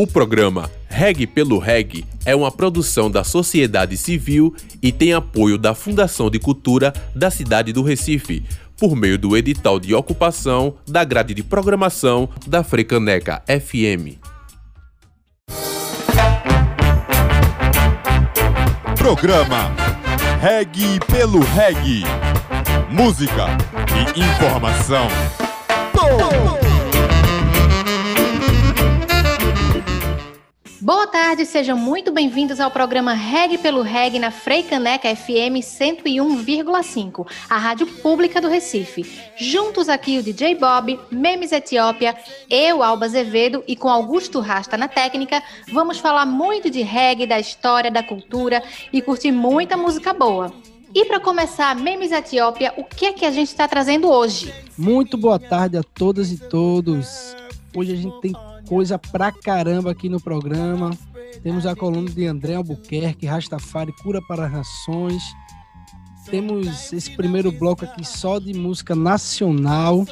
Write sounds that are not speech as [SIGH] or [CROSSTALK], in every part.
O programa Reg pelo Reg é uma produção da sociedade civil e tem apoio da Fundação de Cultura da cidade do Recife, por meio do edital de ocupação da grade de programação da Frecaneca FM. Programa Reg pelo Reg. Música e informação. Boa tarde, sejam muito bem-vindos ao programa Reg pelo Reg na Freicaneca FM 101,5, a rádio pública do Recife. Juntos aqui o DJ Bob, Memes Etiópia, eu, Alba Azevedo e com Augusto Rasta na técnica, vamos falar muito de reggae, da história, da cultura e curtir muita música boa. E para começar, Memes Etiópia, o que é que a gente está trazendo hoje? Muito boa tarde a todas e todos. Hoje a gente tem coisa pra caramba aqui no programa. Temos a coluna de André Albuquerque, Rastafari, Cura para Rações. Temos esse primeiro bloco aqui só de música nacional.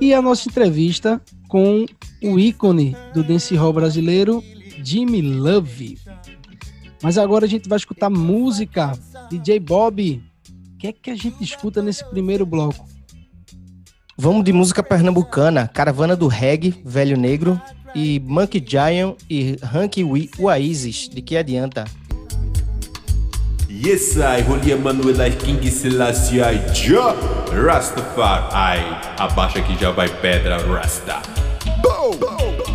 E a nossa entrevista com o ícone do dancehall brasileiro, Jimmy Love. Mas agora a gente vai escutar música. DJ Bob, o que é que a gente escuta nesse primeiro bloco? Vamos de música pernambucana, Caravana do Reggae, Velho Negro, e Monkey Giant e Hank Oasis, de que adianta? Yes, I, Holy Emmanuel, King Selassie, I, Ja, Rastafari, abaixa que já vai pedra, Rasta. Boom! Boom! sua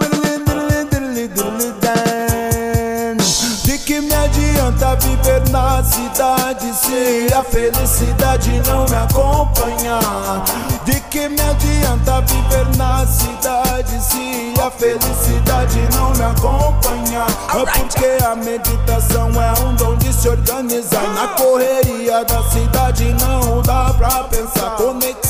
Diddly diddly diddly diddly dan. De que me adianta viver na cidade se a felicidade não me acompanhar? De que me adianta viver na cidade se a felicidade não me acompanhar? É porque a meditação é um dom de se organizar. Na correria da cidade não dá pra pensar. Conexão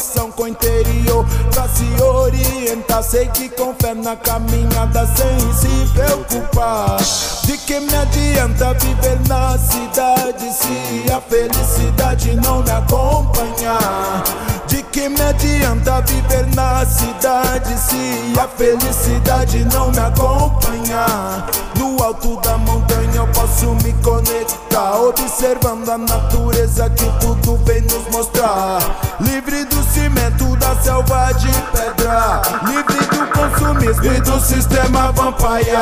interior pra se orientar. Sei que com fé na caminhada sem se preocupar. De que me adianta viver na cidade se a felicidade não me acompanhar? De que me adianta viver na cidade se a felicidade não me acompanhar? No alto da montanha eu posso me conectar, observando a natureza que tudo vem nos mostrar. Livre do cimento da selva de pedra, livre do consumismo e do sistema vampire.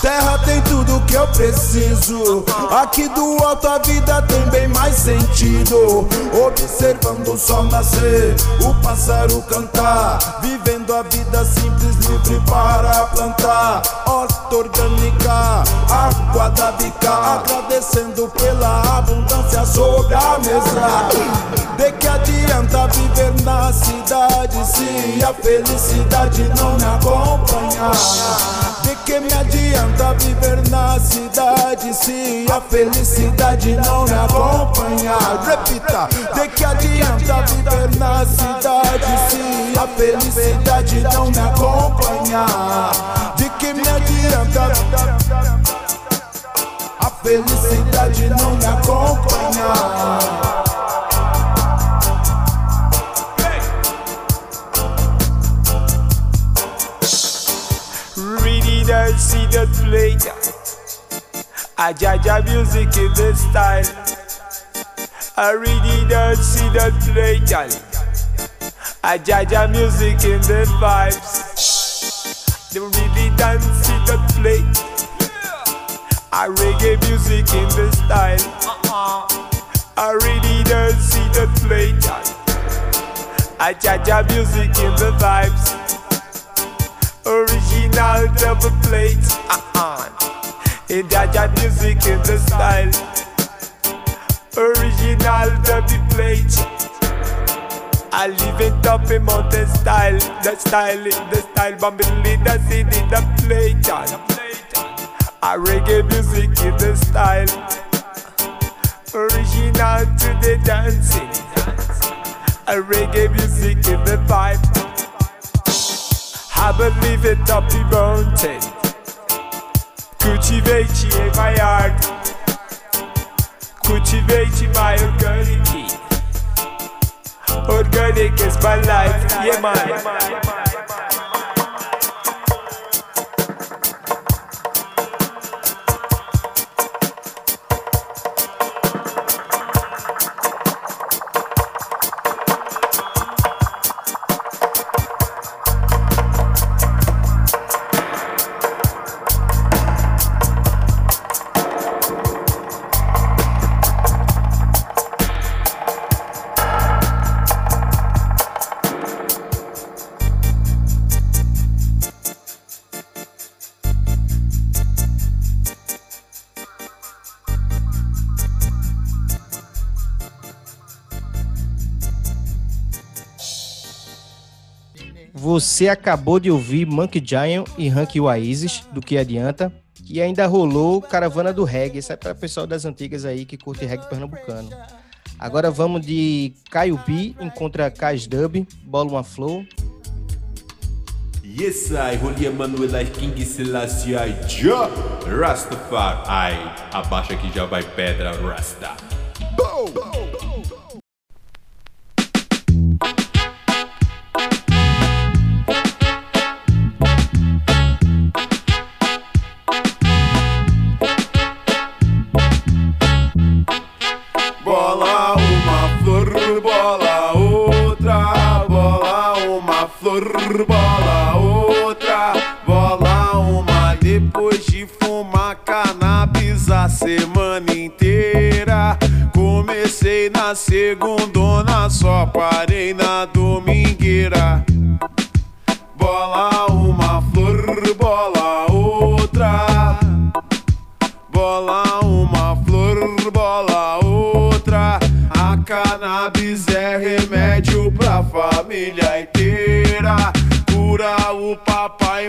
Terra tem tudo que eu preciso. Aqui do alto a vida tem bem mais sentido. Observando o sol nascer, o pássaro cantar. Vivendo a vida simples, livre para plantar. Horta orgânica, água da bica. Agradecendo pela abundância sobre a mesa. De que adianta viver na cidade se a felicidade não me acompanhar? De que me adianta viver na cidade se a felicidade não me acompanhar? Repita, de que adianta viver na cidade se a felicidade não me acompanhar? De que me adianta a felicidade não me acompanhar? Don't see the play. I judge a music in the style. I really don't see the play. I judge a music in the vibes. They really don't see the play. I reggae music in the style. I really don't see the play. I judge a music in the vibes. Original double plate. Uh-uh. In Jaja music in the style. Original double plate. I live it up in mountain style. The style the style. Bambili the city the plate. Uh, I reggae music in the style. Original to the dancing. A reggae music in the vibe. I believe it up the mountain. Cultivate my heart. Cultivate my organic. Organic is my life, yeah man. Você acabou de ouvir Monkey Giant e Hank Oasis, do que adianta. E ainda rolou Caravana do Reggae. Isso é para o pessoal das antigas aí que curte reggae pernambucano. Agora vamos de Caio B, encontra Kais Dub, Bola uma Flow. Yes, I, Holy Manuel King Selassie, I, Ja, Rastafari, abaixa que já vai pedra, Rasta.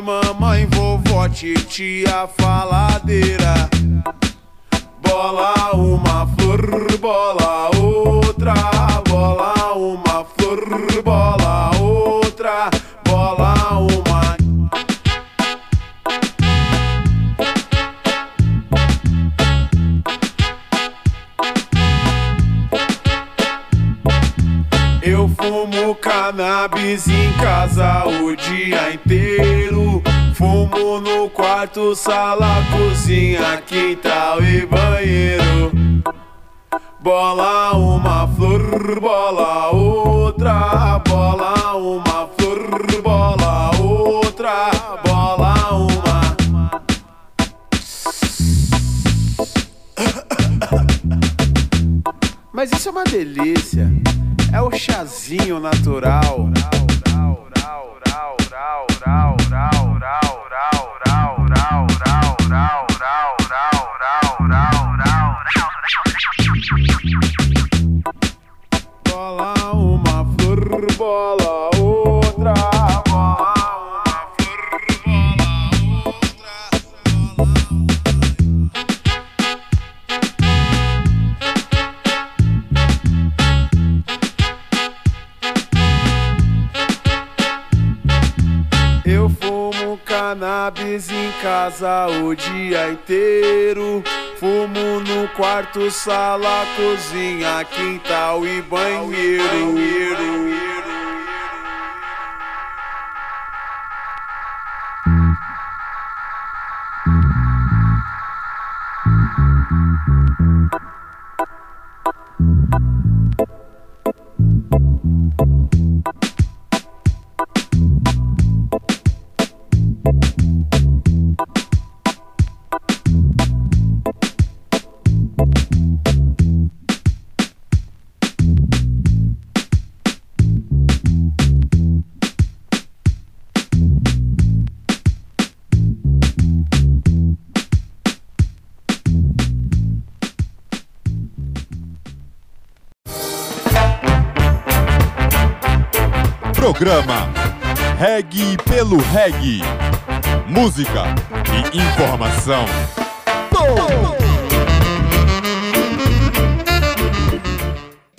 Mamãe, vovó, titia, faladeira. Bola uma flor, bola outra, bola uma flor, bola cannabis em casa o dia inteiro. Fumo no quarto, sala, cozinha, quintal e banheiro. Bola uma flor, bola outra, bola uma flor, bola outra, bola uma. Mas isso é uma delícia. É o chazinho natural. Bola uma flor, bola cannabis em casa o dia inteiro. Fumo no quarto, sala, cozinha, quintal e banheiro. Programa Reg pelo Reg. Música e informação.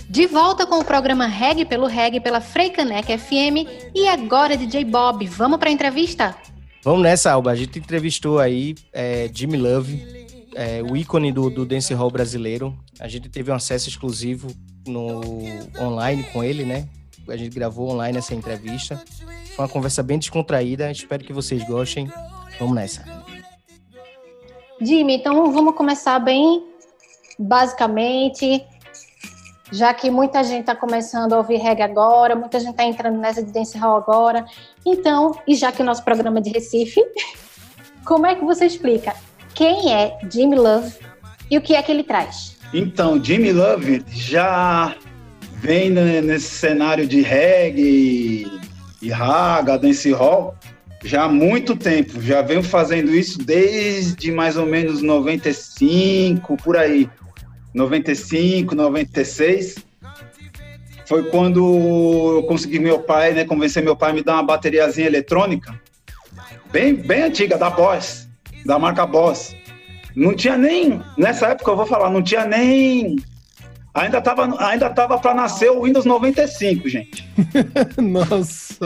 De volta com o programa Reg pelo Reg pela Freicanec FM e agora DJ Bob, vamos para a entrevista? Vamos nessa, Alba. A gente entrevistou aí é, Jimmy Love, é, o ícone do, do dance hall brasileiro. A gente teve um acesso exclusivo no online com ele, né? A gente gravou online essa entrevista. Foi uma conversa bem descontraída. Espero que vocês gostem. Vamos nessa. Jimmy, então vamos começar bem basicamente, já que muita gente está começando a ouvir reggae agora, muita gente está entrando nessa de dance hall agora. Então, e já que o nosso programa é de Recife, [LAUGHS] como é que você explica quem é Jimmy Love e o que é que ele traz? Então, Jimmy Love já vem ne- nesse cenário de reggae e raga, dance hall, já há muito tempo. Já venho fazendo isso desde mais ou menos 95, por aí. 95, 96. Foi quando eu consegui meu pai, né, convencer meu pai a me dar uma bateriazinha eletrônica, bem, bem antiga, da Boss, da marca Boss. Não tinha nem, nessa época eu vou falar, não tinha nem Ainda tava, ainda tava para nascer o Windows 95, gente. [LAUGHS] Nossa.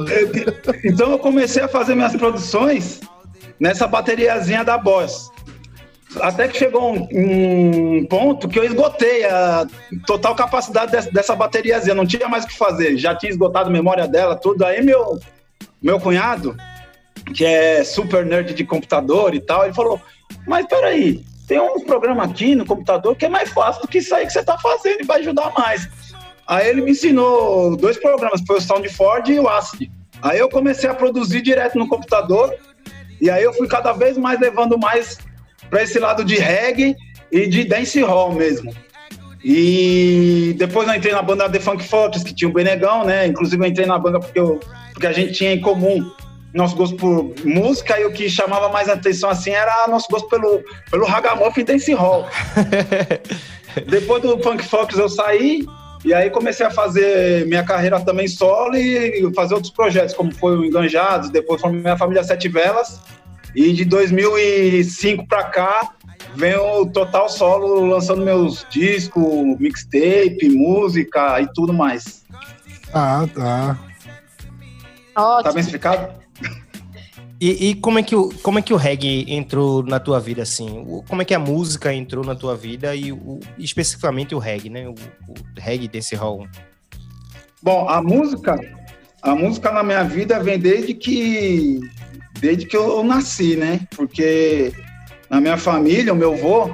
Então eu comecei a fazer minhas produções nessa bateriazinha da Boss. Até que chegou um, um ponto que eu esgotei a total capacidade dessa, dessa bateriazinha, não tinha mais o que fazer, já tinha esgotado a memória dela, tudo. Aí meu, meu cunhado, que é super nerd de computador e tal, ele falou: Mas peraí, tem um programa aqui no computador que é mais fácil do que isso aí que você tá fazendo e vai ajudar mais. Aí ele me ensinou dois programas, foi o SoundForge e o Acid. Aí eu comecei a produzir direto no computador e aí eu fui cada vez mais levando mais para esse lado de reggae e de dance hall mesmo. E depois eu entrei na banda The Funk Fotos, que tinha o Benegão, né? Inclusive eu entrei na banda porque, eu, porque a gente tinha em comum nosso gosto por música e o que chamava mais atenção assim era nosso gosto pelo, pelo ragamuffin e dance hall. [LAUGHS] Depois do Funk Fox eu saí E aí comecei a fazer minha carreira também solo e fazer outros projetos, como foi o Enganjados, depois foi minha família Sete Velas. E de 2005 para cá, venho total solo lançando meus discos, mixtape, música e tudo mais. Ah, tá. Tá Ótimo. bem explicado? E, e como, é que o, como é que o reggae entrou na tua vida, assim? O- Como é que a música entrou na tua vida e o, especificamente o reggae, né? O, o reggae desse hall. Bom, a música, a música na minha vida vem desde que desde que eu nasci, né? Porque na minha família, o meu avô,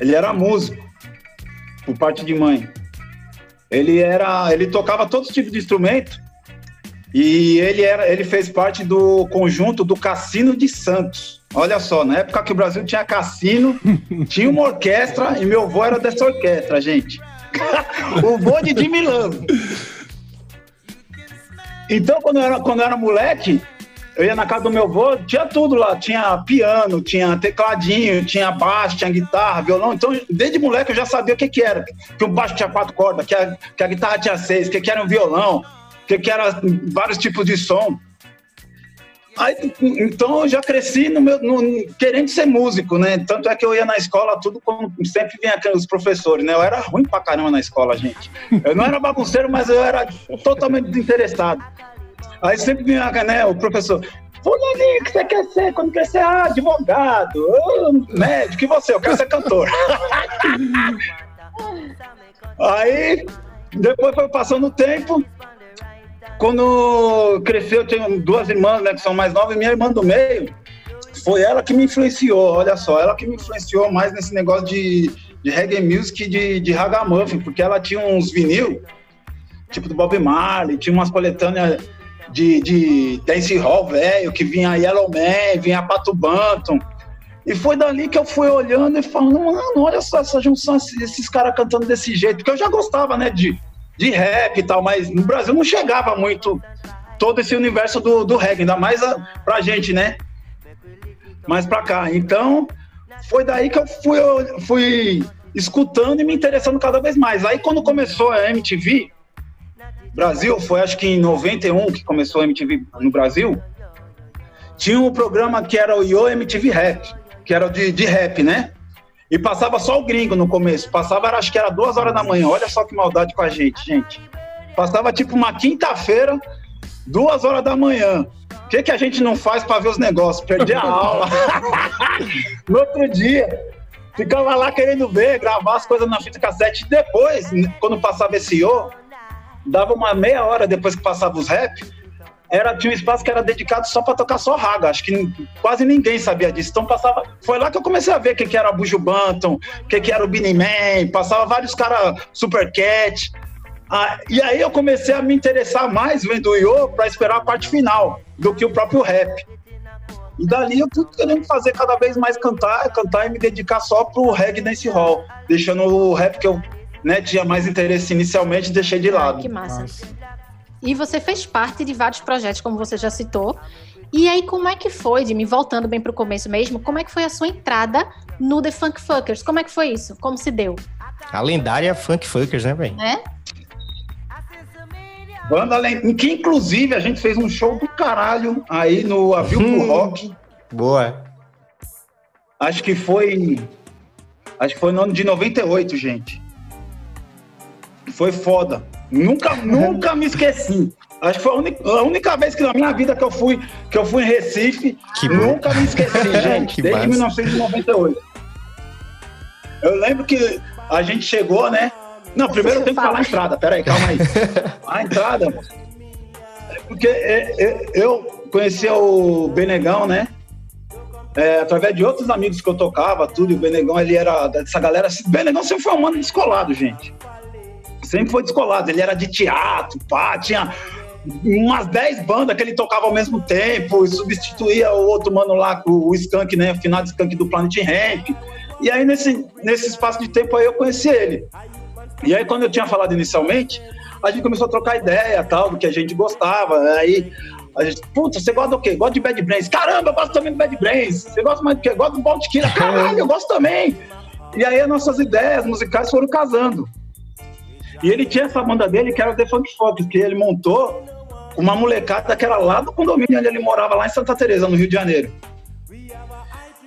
ele era músico por parte de mãe. Ele era, ele tocava todo tipo de instrumento e ele era, ele fez parte do conjunto do Cassino de Santos. Olha só, na época que o Brasil tinha cassino, [LAUGHS] tinha uma orquestra e meu avô era dessa orquestra, gente. [LAUGHS] o vô de Love. Então, quando eu, era, quando eu era moleque, eu ia na casa do meu avô, tinha tudo lá. Tinha piano, tinha tecladinho, tinha baixo, tinha guitarra, violão. Então, desde moleque eu já sabia o que, que era. Que o baixo tinha quatro cordas, que a, que a guitarra tinha seis, que, que era um violão, que, que era vários tipos de som. Aí, então eu já cresci no meu, no- querendo ser músico, né? Tanto é que eu ia na escola, tudo como sempre vinha aqueles professores, né? Eu era ruim pra caramba na escola, gente. Eu não era bagunceiro, mas eu era totalmente desinteressado. Aí sempre vinha, né, o professor, Fulaninho, o que você quer ser? Quando quer ser ah, advogado, ah, médico, e você? Eu quero ser cantor. [LAUGHS] Aí, depois foi passando o tempo, quando cresceu, eu tenho duas irmãs, né, que são mais novas, e minha irmã do meio, foi ela que me influenciou, olha só, ela que me influenciou mais nesse negócio de, de reggae music de, de ragamuffin, porque ela tinha uns vinil, tipo do Bob Marley, tinha umas coletâneas de, de dance hall velho, que vinha Yellow Man, vinha Pato Banton, e foi dali que eu fui olhando e falando, mano, olha só essa junção, esses caras cantando desse jeito, porque eu já gostava, né, de, de rap e tal, mas no Brasil não chegava muito todo esse universo do, do reggae, ainda mais a, pra gente, né? Mais pra cá. Então, foi daí que eu fui, eu fui escutando e me interessando cada vez mais. Aí, quando começou a MTV, Brasil, foi acho que em 91 que começou a MTV no Brasil, tinha um programa que era o Yo MTV Rap, que era de, de rap, né? E passava só o gringo no começo. Passava, era- acho que era duas horas da manhã. Olha só que maldade com a gente, gente. Passava tipo uma quinta-feira, duas horas da manhã. O que, que a gente não faz para ver os negócios? Perder a aula. [LAUGHS] no outro dia, ficava lá querendo ver, gravar as coisas na fita cassete. Depois, quando passava esse Yo, dava uma meia hora depois que passava os rap, era, tinha um espaço que era dedicado só para tocar só raga. Acho que quase ninguém sabia disso. Então passava. Foi lá que eu comecei a ver o que, que era Buju Banton, o que, que era o Beanie Man, passava vários caras Super Cat. Ah, e aí eu comecei a me interessar mais vendo o Yo para esperar a parte final do que o próprio rap. E dali eu fui querendo fazer cada vez mais cantar, cantar e me dedicar só pro reggae nesse hall, deixando o rap que eu né, tinha mais interesse inicialmente, deixei de lado. Que massa. E você fez parte de vários projetos, como você já citou. E aí, como é que foi, Jimmy, voltando bem pro começo mesmo, como é que foi a sua entrada no The Funk Fuckers? Como é que foi isso? Como se deu? A lendária Funk Funkers, né, velho? Né? Banda que inclusive a gente fez um show do caralho aí no Avil pro Hum. Rock. Boa. Acho que foi. Acho que foi no ano de 98, gente. Foi foda. Nunca, nunca me esqueci. Acho que foi a única, a única vez que na minha vida que eu fui, que eu fui em Recife, Que bom. nunca me esqueci, [LAUGHS] gente. Desde massa. 1998. Eu lembro que a gente chegou, né? Não, primeiro eu tenho que falar a entrada. Peraí, calma aí. [LAUGHS] A entrada. Porque é, é, eu conhecia o Benegão, né? É, através de outros amigos que eu tocava, tudo, e o Benegão, ele era dessa galera. O Benegão sempre foi um mano descolado, gente. Sempre foi descolado. Ele era de teatro, pá, tinha umas 10 bandas que ele tocava ao mesmo tempo, e substituía o outro mano lá, o, Skank, né? O finado Skank do Planet Ramp. E aí, nesse, nesse espaço de tempo aí, eu conheci ele. E aí, quando eu tinha falado inicialmente, a gente começou a trocar ideia, tal, do que a gente gostava. Aí, a gente, puta, você gosta do quê? Gosta de Bad Brains. Caramba, eu gosto também do Bad Brains. Você gosta mais do quê? Gosto do Killer. Caralho, eu gosto também. E aí, as nossas ideias musicais foram casando. E ele tinha essa banda dele que era The Funk Fox, que ele montou com uma molecada que era lá do condomínio onde ele morava, lá em Santa Teresa, no Rio de Janeiro.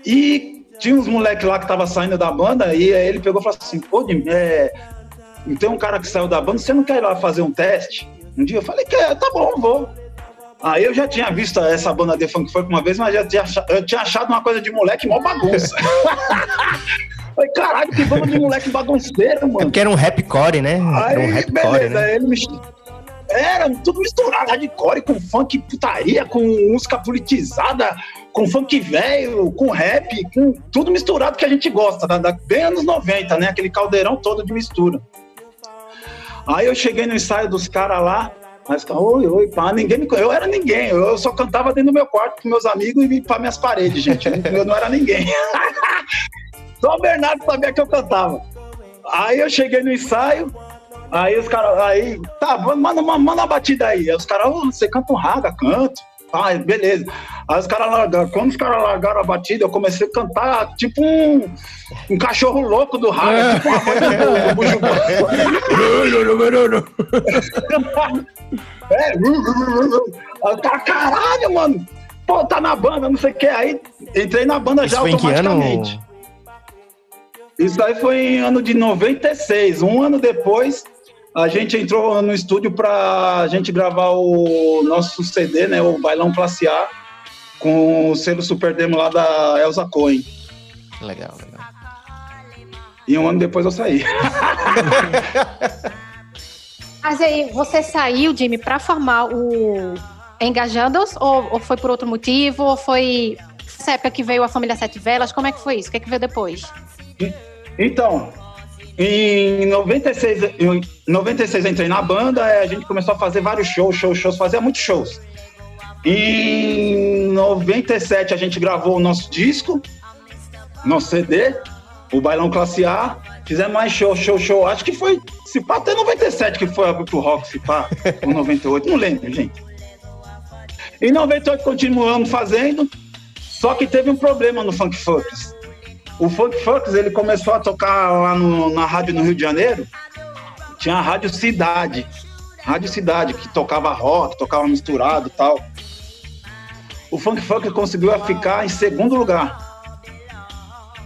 E tinha uns moleques lá que tava saindo da banda, e aí ele pegou e falou assim, pô, Jimmy, é, tem um cara que saiu da banda, você não quer ir lá fazer um teste? Um dia eu falei, que tá bom, vou. Aí eu já tinha visto essa banda de funk foi uma vez, mas já tinha, eu tinha achado uma coisa de moleque mó bagunça. [LAUGHS] Falei, caralho, que banda de moleque bagunceiro, mano. É porque era um rapcore, né? Aí, era um rapcore, beleza, né? ele me... Era tudo misturado, hardcore com funk putaria, com música politizada, com funk velho, com rap, com tudo misturado que a gente gosta, da, da, bem anos 90, né? Aquele caldeirão todo de mistura. Aí eu cheguei no ensaio dos caras lá, mas oi, oi, pá, ninguém me Eu era ninguém, eu só cantava dentro do meu quarto com meus amigos e para minhas paredes, gente. Eu não era ninguém. [LAUGHS] Só o Bernardo sabia que eu cantava. Aí eu cheguei no ensaio, aí os caras, aí, tá, manda, manda uma batida aí. Aí os caras, oh, você canta um raga, canto. Ah, beleza. Aí os caras largaram. Quando os caras largaram a batida, eu comecei a cantar tipo um, um cachorro louco do raga, tipo uma voz do É, caralho, mano. Pô, tá na banda, não sei o que. Aí entrei na banda Isso já automaticamente. Isso aí foi em ano de 96. Um ano depois, a gente entrou no estúdio pra gente gravar o nosso CD, né? O Bailão Classe A, com o selo Super Demo lá da Elza Cohen. Legal, legal. E um ano depois eu saí. [LAUGHS] Mas aí, você saiu, Jimmy, pra formar o Engajando-os? Ou, ou foi por outro motivo? Ou foi essa época que veio a família Sete Velas? Como é que foi isso? O que, é que veio depois? Então, em 96, em 96 eu entrei na banda, aí a gente começou a fazer vários shows, shows, shows, fazia muitos shows. Em 97 a gente gravou o nosso disco, nosso CD, o Bailão Classe A. Fizemos mais show, show, show. Acho que foi, se pá, até 97 que foi pro rock, se pá, ou 98, não lembro, gente. Em 98 continuamos fazendo, só que teve um problema no Funk Focus. O Funk Focus, ele começou a tocar lá no- na rádio no Rio de Janeiro, tinha a Rádio Cidade. Rádio Cidade, que tocava rock, tocava misturado e tal. O Funk Funk conseguiu ficar em segundo lugar.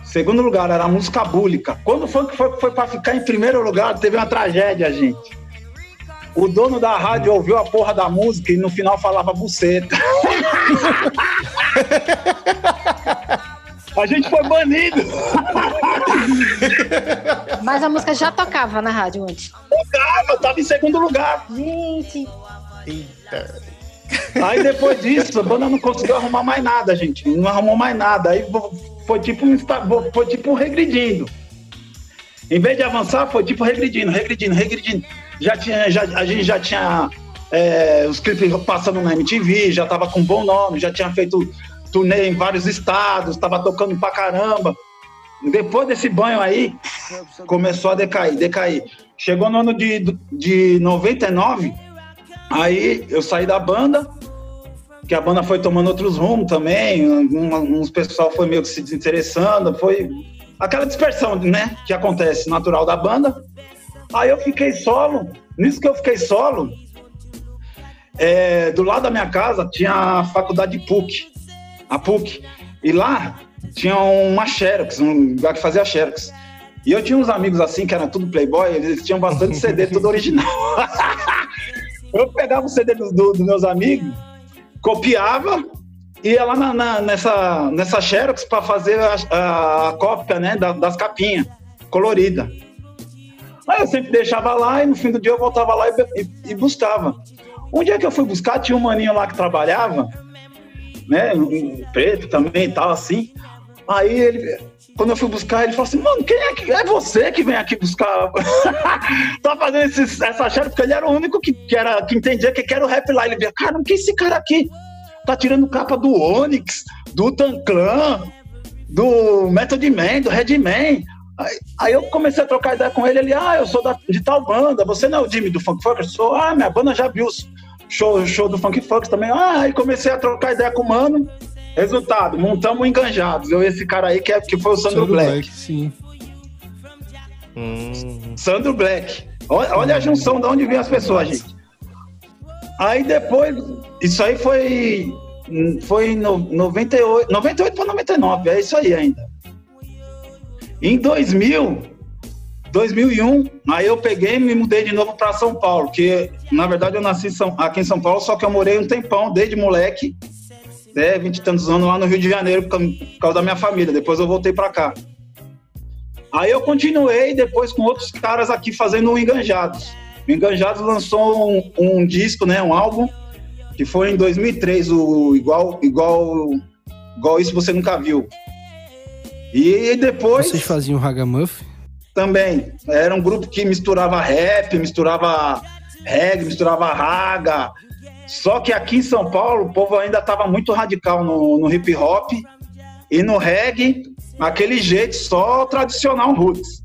Segundo lugar, era a música búlica. Quando o Funk Funk foi para ficar em primeiro lugar, teve uma tragédia, gente. O dono da rádio ouviu a porra da música e no final falava buceta. [LAUGHS] a gente foi banido. Mas a música já tocava na rádio antes. Tocava, tava em segundo lugar. Gente, Aí depois disso, a banda não conseguiu arrumar mais nada, gente. Não arrumou mais nada. Aí foi tipo, um foi tipo regredindo. Em vez de avançar, foi tipo regredindo, regredindo, regredindo. Já tinha, já, a gente já tinha é, os clipes passando na MTV, já tava com bom nome, já tinha feito turnê em vários estados, tava tocando pra caramba. Depois desse banho aí, começou a decair, decair. Chegou no ano de, de 99, Aí eu saí da banda, que a banda foi tomando outros rumos também, uns pessoal foi meio que se desinteressando, foi aquela dispersão, né, que acontece natural da banda. Aí eu fiquei solo, nisso que eu fiquei solo, é, do lado da minha casa tinha a faculdade PUC, a PUC, e lá tinha uma Xerox, um lugar que fazia Xerox. E eu tinha uns amigos assim, que eram tudo playboy, eles tinham bastante [LAUGHS] CD, tudo original. [LAUGHS] Eu pegava o CD dos do, dos meus amigos, copiava, ia lá na, na- nessa, nessa Xerox para fazer a, a- cópia né, da- das capinhas, colorida. Aí eu sempre deixava lá e no fim do dia eu voltava lá e, e- e buscava. Um dia que eu fui buscar, tinha um maninho lá que trabalhava, né, um preto também e tal, assim. Aí ele, quando eu fui buscar, ele falou assim, mano, quem é que é você que vem aqui buscar? [LAUGHS] tá fazendo esse, essa Xerox, porque ele era o único que, que, era, que entendia que era o rap lá. Ele via, caramba, que é esse cara aqui? Tá tirando capa do Onyx, do Tanclan, do Method Man, do Redman. Aí, aí eu comecei a trocar ideia com ele, ele, ah, eu sou da, de tal banda, você não é o Jimmy do Funk Funkers? Sou, ah, minha banda já viu show, show do Funk Funkers também. Ah, aí comecei a trocar ideia com o mano. Resultado, montamos enganjados. Eu esse cara aí que, é, que foi o Sandro, Sandro Black. Black, sim. Hum, Sandro Black. Olha, olha a junção de onde vem as pessoas, gente. Aí depois, isso aí foi foi no 98, 98 para 99, é isso aí ainda. Em 2000, 2001, aí eu peguei e me mudei de novo para São Paulo, que na verdade eu nasci aqui em São Paulo, só que eu morei um tempão, desde moleque, né, 20 e tantos anos lá no Rio de Janeiro, por causa da minha família. Depois eu voltei para cá. Aí eu continuei depois com outros caras aqui fazendo o Enganjados. O Enganjados lançou um, um disco, né, um álbum, que foi em 2003, o igual igual igual isso você nunca viu. E depois vocês faziam Ragamuff? Também. Era um grupo que misturava rap, misturava reggae, misturava raga. Só que aqui em São Paulo o povo ainda estava muito radical no, no hip hop e no reggae, aquele jeito só tradicional roots.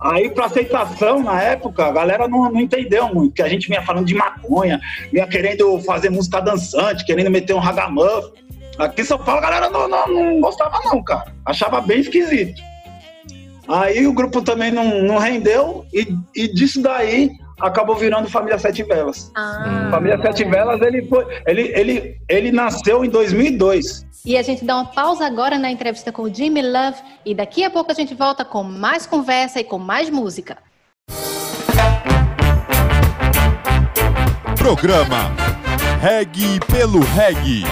Aí, para aceitação, na época, a galera não, não entendeu muito, que a gente vinha falando de maconha, vinha querendo fazer música dançante, querendo meter um ragamuff. Aqui em São Paulo, a galera não, não, não gostava, não, cara. Achava bem esquisito. Aí o grupo também não, não rendeu, e, e disso daí acabou virando Família Sete Velas. Ah. Família Sete Velas, ele, foi, ele, ele, ele nasceu em 2002. E a gente dá uma pausa agora na entrevista com o Jimmy Love e daqui a pouco a gente volta com mais conversa e com mais música. Programa Reg pelo Reg.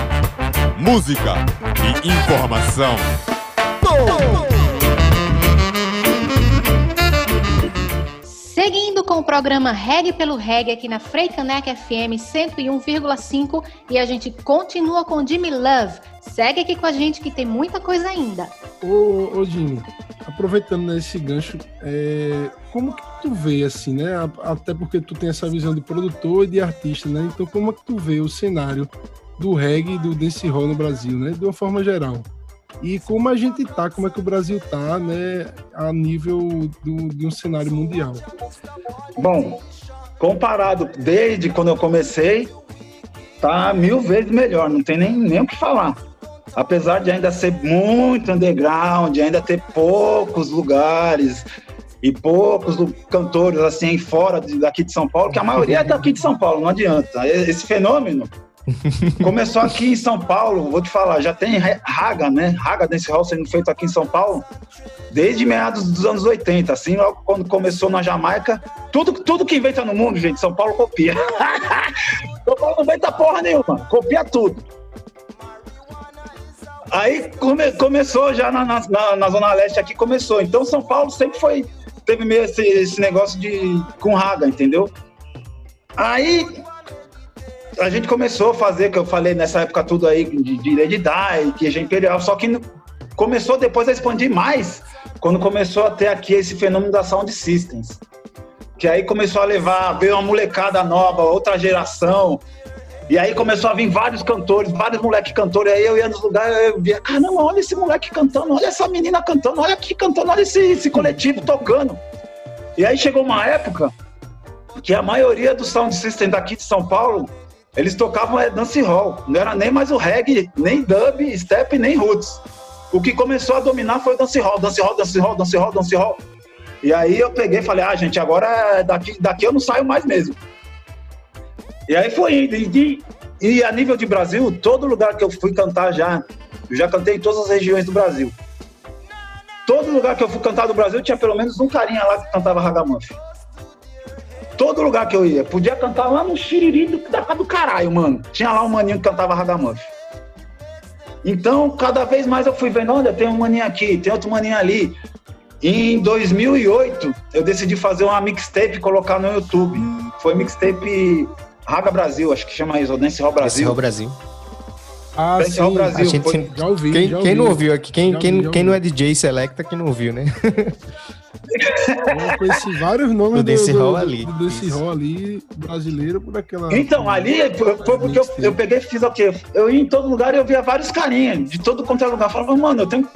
Música e informação. Seguindo com o programa Reg pelo Reg aqui na Freicanec FM 101,5 e a gente continua com Jimmy Love, Segue aqui com a gente que tem muita coisa ainda. Ô, ô Jimmy, aproveitando nesse gancho, é, como que tu vê, assim, né? Até porque tu tem essa visão de produtor e de artista, né? Então, como é que tu vê o cenário do reggae e do dancehall no Brasil, né? De uma forma geral. E como a gente tá, como é que o Brasil tá, né? A nível do, de um cenário mundial. Bom, comparado desde quando eu comecei, tá mil vezes melhor, não tem nem, nem o que falar apesar de ainda ser muito underground, de ainda ter poucos lugares e poucos cantores assim fora de, daqui de São Paulo, que a maioria é daqui de São Paulo, não adianta. Esse fenômeno começou aqui em São Paulo, vou te falar, já tem raga, né? Raga desse hall sendo feito aqui em São Paulo desde meados dos anos 80, assim, logo quando começou na Jamaica, tudo, tudo que inventa no mundo, gente, São Paulo copia. [LAUGHS] São Paulo não inventa porra nenhuma, copia tudo. Aí come, começou já na, na, na, Zona Leste aqui, começou. Então São Paulo sempre foi, teve meio esse, esse negócio de com raga, entendeu? Aí a gente começou a fazer, que eu falei nessa época tudo aí, de, de Lady que é Imperial, só que começou depois a expandir mais, quando começou a ter aqui esse fenômeno da Sound Systems. Que aí começou a levar, veio uma molecada nova, outra geração, e aí começou a vir vários cantores, vários moleques cantores. Aí eu ia nos lugares, eu via, caramba, olha esse moleque cantando, olha essa menina cantando, olha aqui cantando, olha esse, esse coletivo tocando. E aí chegou uma época que a maioria do sound system daqui de São Paulo, eles tocavam é, dance hall. Não era nem mais o reggae, nem dub, step, nem roots. O que começou a dominar foi o dance hall, dance hall, dance hall, dance hall, dance hall. E aí eu peguei e falei, ah, gente, agora é daqui, daqui eu não saio mais mesmo. E aí foi indo. E, e a nível de Brasil, todo lugar que eu fui cantar já, eu já cantei em todas as regiões do Brasil. Todo lugar que eu fui cantar do Brasil tinha pelo menos um carinha lá que cantava ragamuffin. Todo lugar que eu ia. Podia cantar lá no Xiriri do, do caralho, mano. Tinha lá um maninho que cantava ragamuffin. Então, cada vez mais eu fui vendo, olha, tem um maninho aqui, tem outro maninho ali. Em 2008, eu decidi fazer uma mixtape e colocar no YouTube. Foi mixtape Raga Brasil, acho que chama isso, Dance Hall Brasil. Dance Hall Brasil. Ah, sim. Brasil. A gente foi... já ouvi, quem, já ouvi. quem não ouviu aqui, quem, já quem, quem não é DJ Selecta, que não ouviu, né? Eu conheci vários nomes do, Dance Hall ali. Do Dance Hall ali, brasileiro, por aquela. Então, ali foi, foi porque eu, eu, peguei e fiz o quê? Eu ia em todo lugar e eu via vários carinhas, de todo quanto é lugar. Eu falava, mano, eu tenho,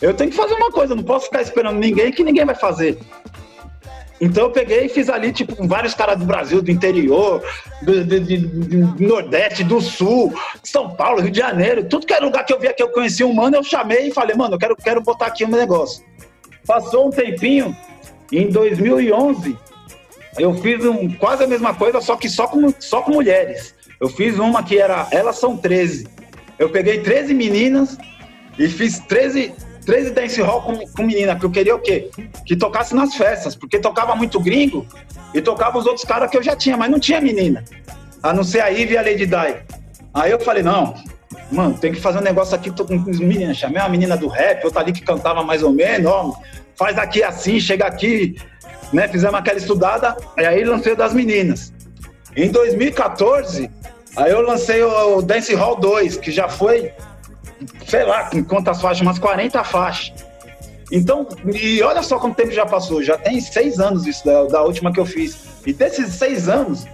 eu tenho que fazer uma coisa, não posso ficar esperando ninguém que ninguém vai fazer. Então eu peguei e fiz ali, tipo, com vários caras do Brasil, do interior, do, do, do, do, Nordeste, do Sul, São Paulo, Rio de Janeiro, tudo que era lugar que eu via que eu conhecia um mano, eu chamei e falei, mano, eu quero, quero botar aqui um negócio. Passou um tempinho, Em 2011, eu fiz um, quase a mesma coisa, só que só com, só com mulheres. Eu fiz uma que era Elas São 13. Eu peguei 13 meninas e fiz 13, 13 dance hall com, com menina, porque eu queria o quê? Que tocasse nas festas, porque tocava muito gringo e tocava os outros caras que eu já tinha, mas não tinha menina. A não ser a Ivy e a Lady Di. Aí eu falei, não, mano, tem que fazer um negócio aqui tô com as meninas. Chamei uma menina do rap, outra ali que cantava mais ou menos, ó, faz aqui assim, chega aqui, né? Fizemos aquela estudada, e aí lancei o das meninas. Em 2014, aí eu lancei o Dance Hall 2, que já foi, sei lá, quantas faixas, umas 40 faixas. Então, e olha só quanto tempo já passou, já tem seis anos isso da, da última que eu fiz. E desses seis anos,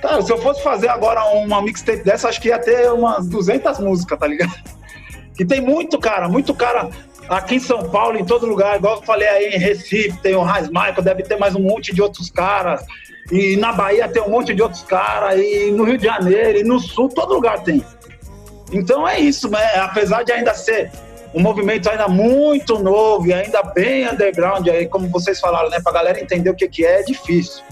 cara, se eu fosse fazer agora uma mixtape dessa, acho que ia ter umas 200 músicas, tá ligado? [LAUGHS] Que tem muito cara, muito cara aqui em São Paulo, em todo lugar, igual eu falei aí em Recife, tem o Raiz Michael, deve ter mais um monte de outros caras. E na Bahia tem um monte de outros caras, e no Rio de Janeiro, e no Sul, todo lugar tem. Então é isso, né? apesar de ainda ser um movimento ainda muito novo e ainda bem underground, aí, como vocês falaram, né? Pra galera entender o que, que é, é difícil.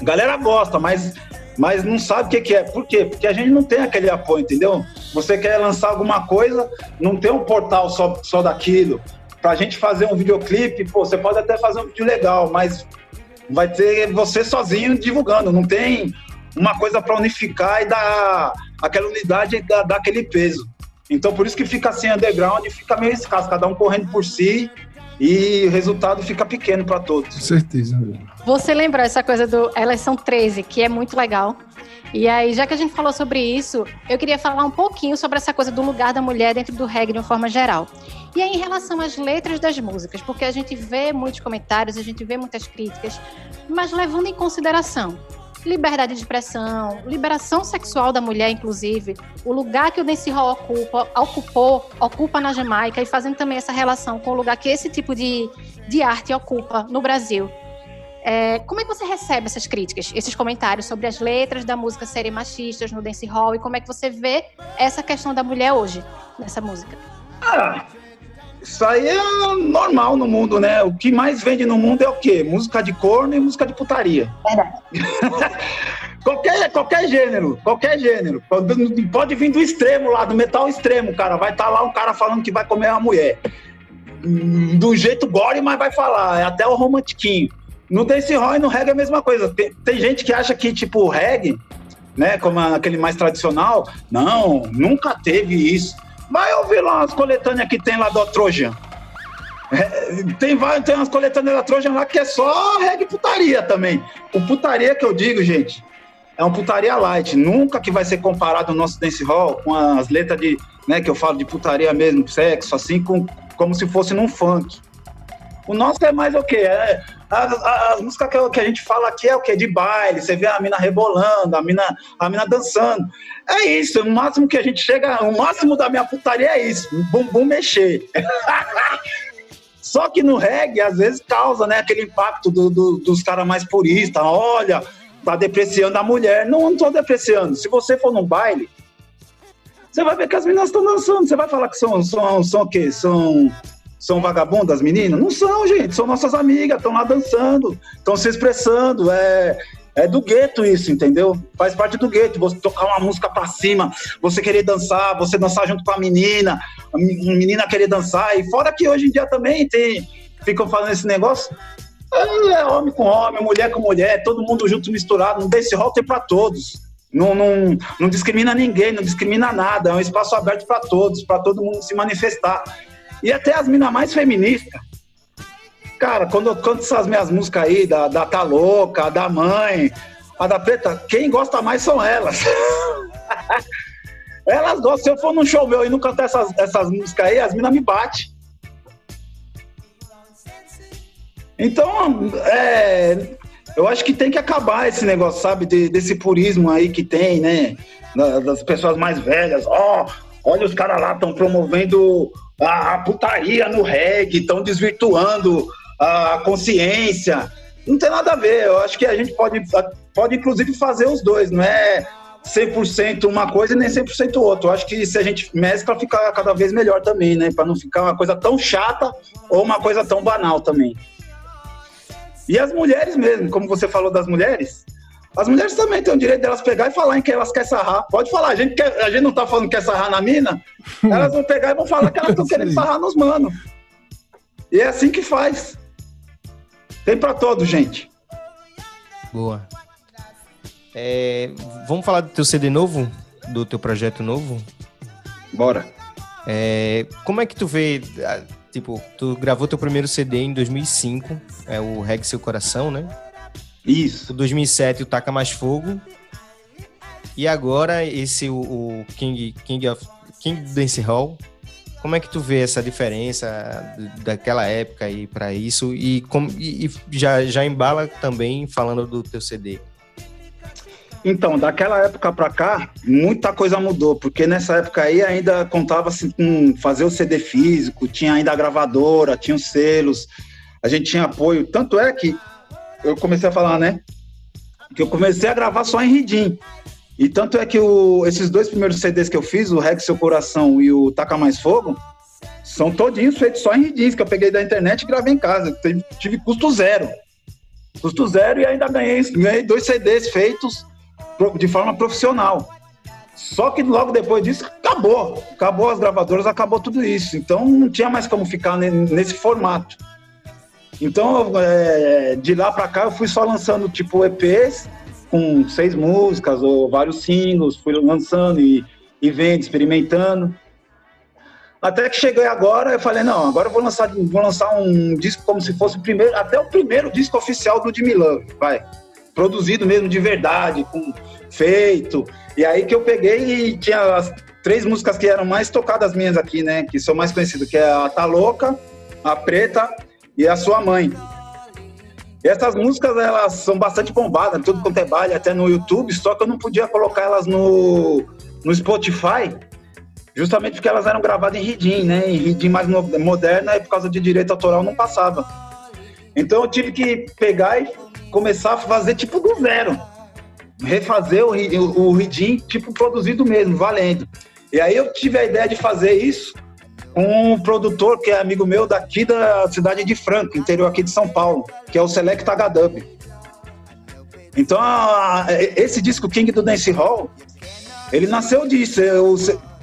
A galera gosta, mas, mas não sabe o que, que é. Por quê? Porque a gente não tem aquele apoio, entendeu? Você quer lançar alguma coisa, não tem um portal só, só daquilo. Pra gente fazer um videoclipe, pô, você pode até fazer um vídeo legal, mas vai ter você sozinho divulgando, não tem uma coisa para unificar e dar aquela unidade dar, dar aquele peso. Então, por isso que fica assim underground, fica meio escasso, cada um correndo por si e o resultado fica pequeno para todos. Com certeza. Você lembrou essa coisa do Elas são 13, que é muito legal. E aí, já que a gente falou sobre isso, eu queria falar um pouquinho sobre essa coisa do lugar da mulher dentro do reggae de uma forma geral. E aí, em relação às letras das músicas, porque a gente vê muitos comentários, a gente vê muitas críticas, mas levando em consideração liberdade de expressão, liberação sexual da mulher, inclusive, o lugar que o dancehall ocupa, ocupou, ocupa na Jamaica e fazendo também essa relação com o lugar que esse tipo de, de arte ocupa no Brasil. É, como é que você recebe essas críticas, esses comentários sobre as letras da música serem machistas no dancehall e como é que você vê essa questão da mulher hoje nessa música? Ah, isso aí é normal no mundo, né? O que mais vende no mundo é o quê? Música de corno e música de putaria. Verdade. [LAUGHS] qualquer, qualquer gênero, qualquer gênero. Pode, vir do extremo lá, do metal extremo, cara. Vai estar tá lá um cara falando que vai comer uma mulher. Do jeito gore, mas vai falar. É até o romantiquinho. No dance hall e no reggae é a mesma coisa. Tem, tem gente que acha que, tipo, reggae, né, como aquele mais tradicional, não, nunca teve isso. Vai ouvir lá as coletâneas que tem lá do Trojan. É, tem, vai, tem umas coletâneas da Trojan lá que é só reggae putaria também. O putaria que eu digo, gente, é um putaria light. Nunca que vai ser comparado o nosso dance hall com as letras de, né, que eu falo de putaria mesmo, sexo, assim, com, como se fosse num funk. O nosso é mais o quê? É, as, as músicas que, que, a gente fala aqui é o quê? De baile, você vê a mina rebolando, a mina, a mina dançando. É isso, o máximo que a gente chega, o máximo da minha putaria é isso, bumbum mexer. [LAUGHS] Só que no reggae, às vezes, causa né, aquele impacto do, do, dos caras mais puristas. Olha, tá depreciando a mulher. Não, não tô depreciando. Se você for num baile, você vai ver que as meninas estão dançando. Você vai falar que são, são, são o quê? São são vagabundas, meninas? Não são, gente. São nossas amigas, estão lá dançando, estão se expressando. É, é do gueto isso, entendeu? Faz parte do gueto. Você tocar uma música pra cima, você querer dançar, você dançar junto com a menina, a menina querer dançar. E fora que hoje em dia também tem, ficam falando esse negócio. É, é homem com homem, mulher com mulher, todo mundo junto misturado. Não desse rol tem pra todos. Não, não, não discrimina ninguém, não discrimina nada. É um espaço aberto para todos, para todo mundo se manifestar. E até as minas mais feministas. Cara, quando eu canto essas minhas músicas aí, da, da Tá Louca, da Mãe, a da Preta, quem gosta mais são elas. [LAUGHS] elas gostam. Se eu for num show meu e não cantar essas, essas músicas aí, as minas me batem. Então, é, eu acho que tem que acabar esse negócio, sabe, de, desse purismo aí que tem, né? Das pessoas mais velhas. Ó, oh, olha os caras lá estão promovendo a, a putaria no reggae, estão desvirtuando a consciência. Não tem nada a ver. Eu acho que a gente pode, pode inclusive fazer os dois, não é 100% uma coisa e nem 100% outra. Eu acho que se a gente mescla, fica cada vez melhor também, né? Para não ficar uma coisa tão chata ou uma coisa tão banal também. E as mulheres mesmo, como você falou das mulheres, as mulheres também têm o direito delas pegar e falar em que elas querem sarrar. Pode falar, a gente, quer, a gente não tá falando que quer sarrar na mina, [LAUGHS] elas vão pegar e vão falar que elas estão querendo sarrar nos manos. E é assim que faz. Tem pra todos, gente. Boa. É, vamos falar do teu CD novo? Do teu projeto novo? Bora. É, como é que tu vê... ah, Tipo, tu gravou teu primeiro CD em 2005, é o Reg Seu Coração, né? Isso. O 2007, o Taca Mais Fogo. E agora, esse, o, o King, King, of, King Dance Hall. Como é que tu vê essa diferença daquela época aí para isso? E, como, e, e já, já embala também falando do teu CD. Então, daquela época pra cá, muita coisa mudou, porque nessa época aí ainda contava-se com fazer o CD físico, tinha ainda a gravadora, tinha os selos, a gente tinha apoio. Tanto é que eu comecei a falar, né? Que eu comecei a gravar só em Ridim. E tanto é que o- esses dois primeiros CDs que eu fiz, o Reg Seu Coração e o Taca Mais Fogo, são todinhos feitos só em Ridins, que eu peguei da internet e gravei em casa. Tive, tive custo zero. Custo zero e ainda ganhei, ganhei dois CDs feitos de forma profissional. Só que logo depois disso, acabou. Acabou as gravadoras, acabou tudo isso. Então não tinha mais como ficar ne- nesse formato. Então, é, de lá pra cá, eu fui só lançando tipo EPs com seis músicas ou vários singles, fui lançando e, e vendo, experimentando. Até que cheguei agora, eu falei, não, agora eu vou lançar, vou lançar um disco como se fosse o primeiro, até o primeiro disco oficial do Jimmy Love, vai. Produzido mesmo de verdade, com feito. E aí que eu peguei e tinha as três músicas que eram mais tocadas minhas aqui, né? Que são mais conhecidas, que é a Tá Louca, a Preta e a Sua Mãe. E essas músicas, elas são bastante bombadas, tudo quanto é baile, até no YouTube, só que eu não podia colocar elas no, no Spotify, justamente porque elas eram gravadas em Ridim, né? Em Ridim mais mo- moderna, e por causa de direito autoral não passava. Então eu tive que pegar e começar a fazer tipo do zero. Refazer o, o, o Ridim, tipo, produzido mesmo, valendo. E aí eu tive a ideia de fazer isso um produtor que é amigo meu daqui da cidade de Franco, interior aqui de São Paulo, que é o Select H-Dub. Então, esse disco King do Dance Hall, ele nasceu disso. Eu-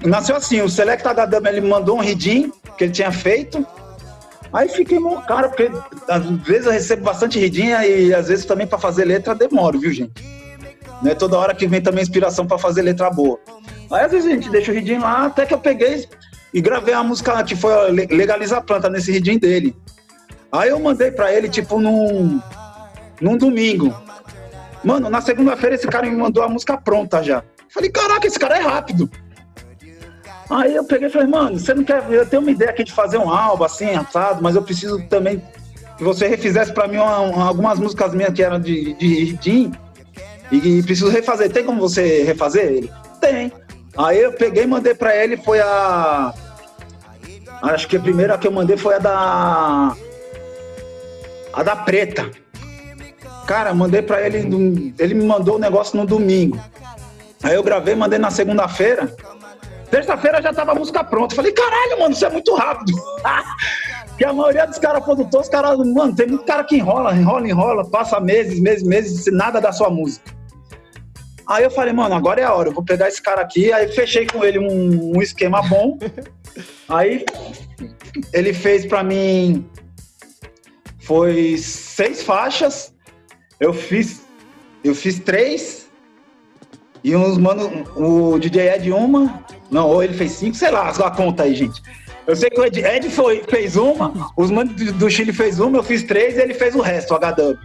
nasceu assim, o Select H-Dub, ele mandou um ridim que ele tinha feito, aí fiquei mó cara, porque às vezes eu recebo bastante ridinha e às vezes também para fazer letra demoro, viu, gente? Não é toda hora que vem também inspiração para fazer letra boa. Aí às vezes a gente deixa o ridim lá, até que eu peguei e gravei a música que foi Legaliza a Planta nesse ridim dele. Aí eu mandei para ele, tipo, num, num domingo. Mano, na segunda-feira esse cara me mandou a música pronta já. Falei, caraca, esse cara é rápido. Aí eu peguei e falei, mano, você não quer. Eu tenho uma ideia aqui de fazer um álbum assim, assado, mas eu preciso também que você refizesse pra mim uma- uma- algumas músicas minhas que eram de, Ridim e, preciso refazer. Tem como você refazer ele? Tem. Aí eu peguei e mandei pra ele, foi a. Acho que a primeira que eu mandei foi a da. A da preta. Cara, mandei pra ele. Ele me mandou o negócio no domingo. Aí eu gravei, mandei na segunda-feira. Terça-feira já tava a música pronta. Falei, caralho, mano, isso é muito rápido. [LAUGHS] Porque a maioria dos caras produtores, os caras, mano, tem muito cara que enrola, enrola, enrola, passa meses, meses, meses, nada da sua música. Aí eu falei, mano, agora é a hora, eu vou pegar esse cara aqui. Aí fechei com ele um, um esquema bom. [LAUGHS] Aí ele fez pra mim. Foi seis faixas. Eu fiz. Eu fiz três. E uns, mano, o DJ Ed uma. Não, ou ele fez cinco, sei lá, a conta aí, gente. Eu sei que o Ed, Ed foi, fez uma, os manos do, do Chile fez uma, eu fiz três e ele fez o resto, o HW.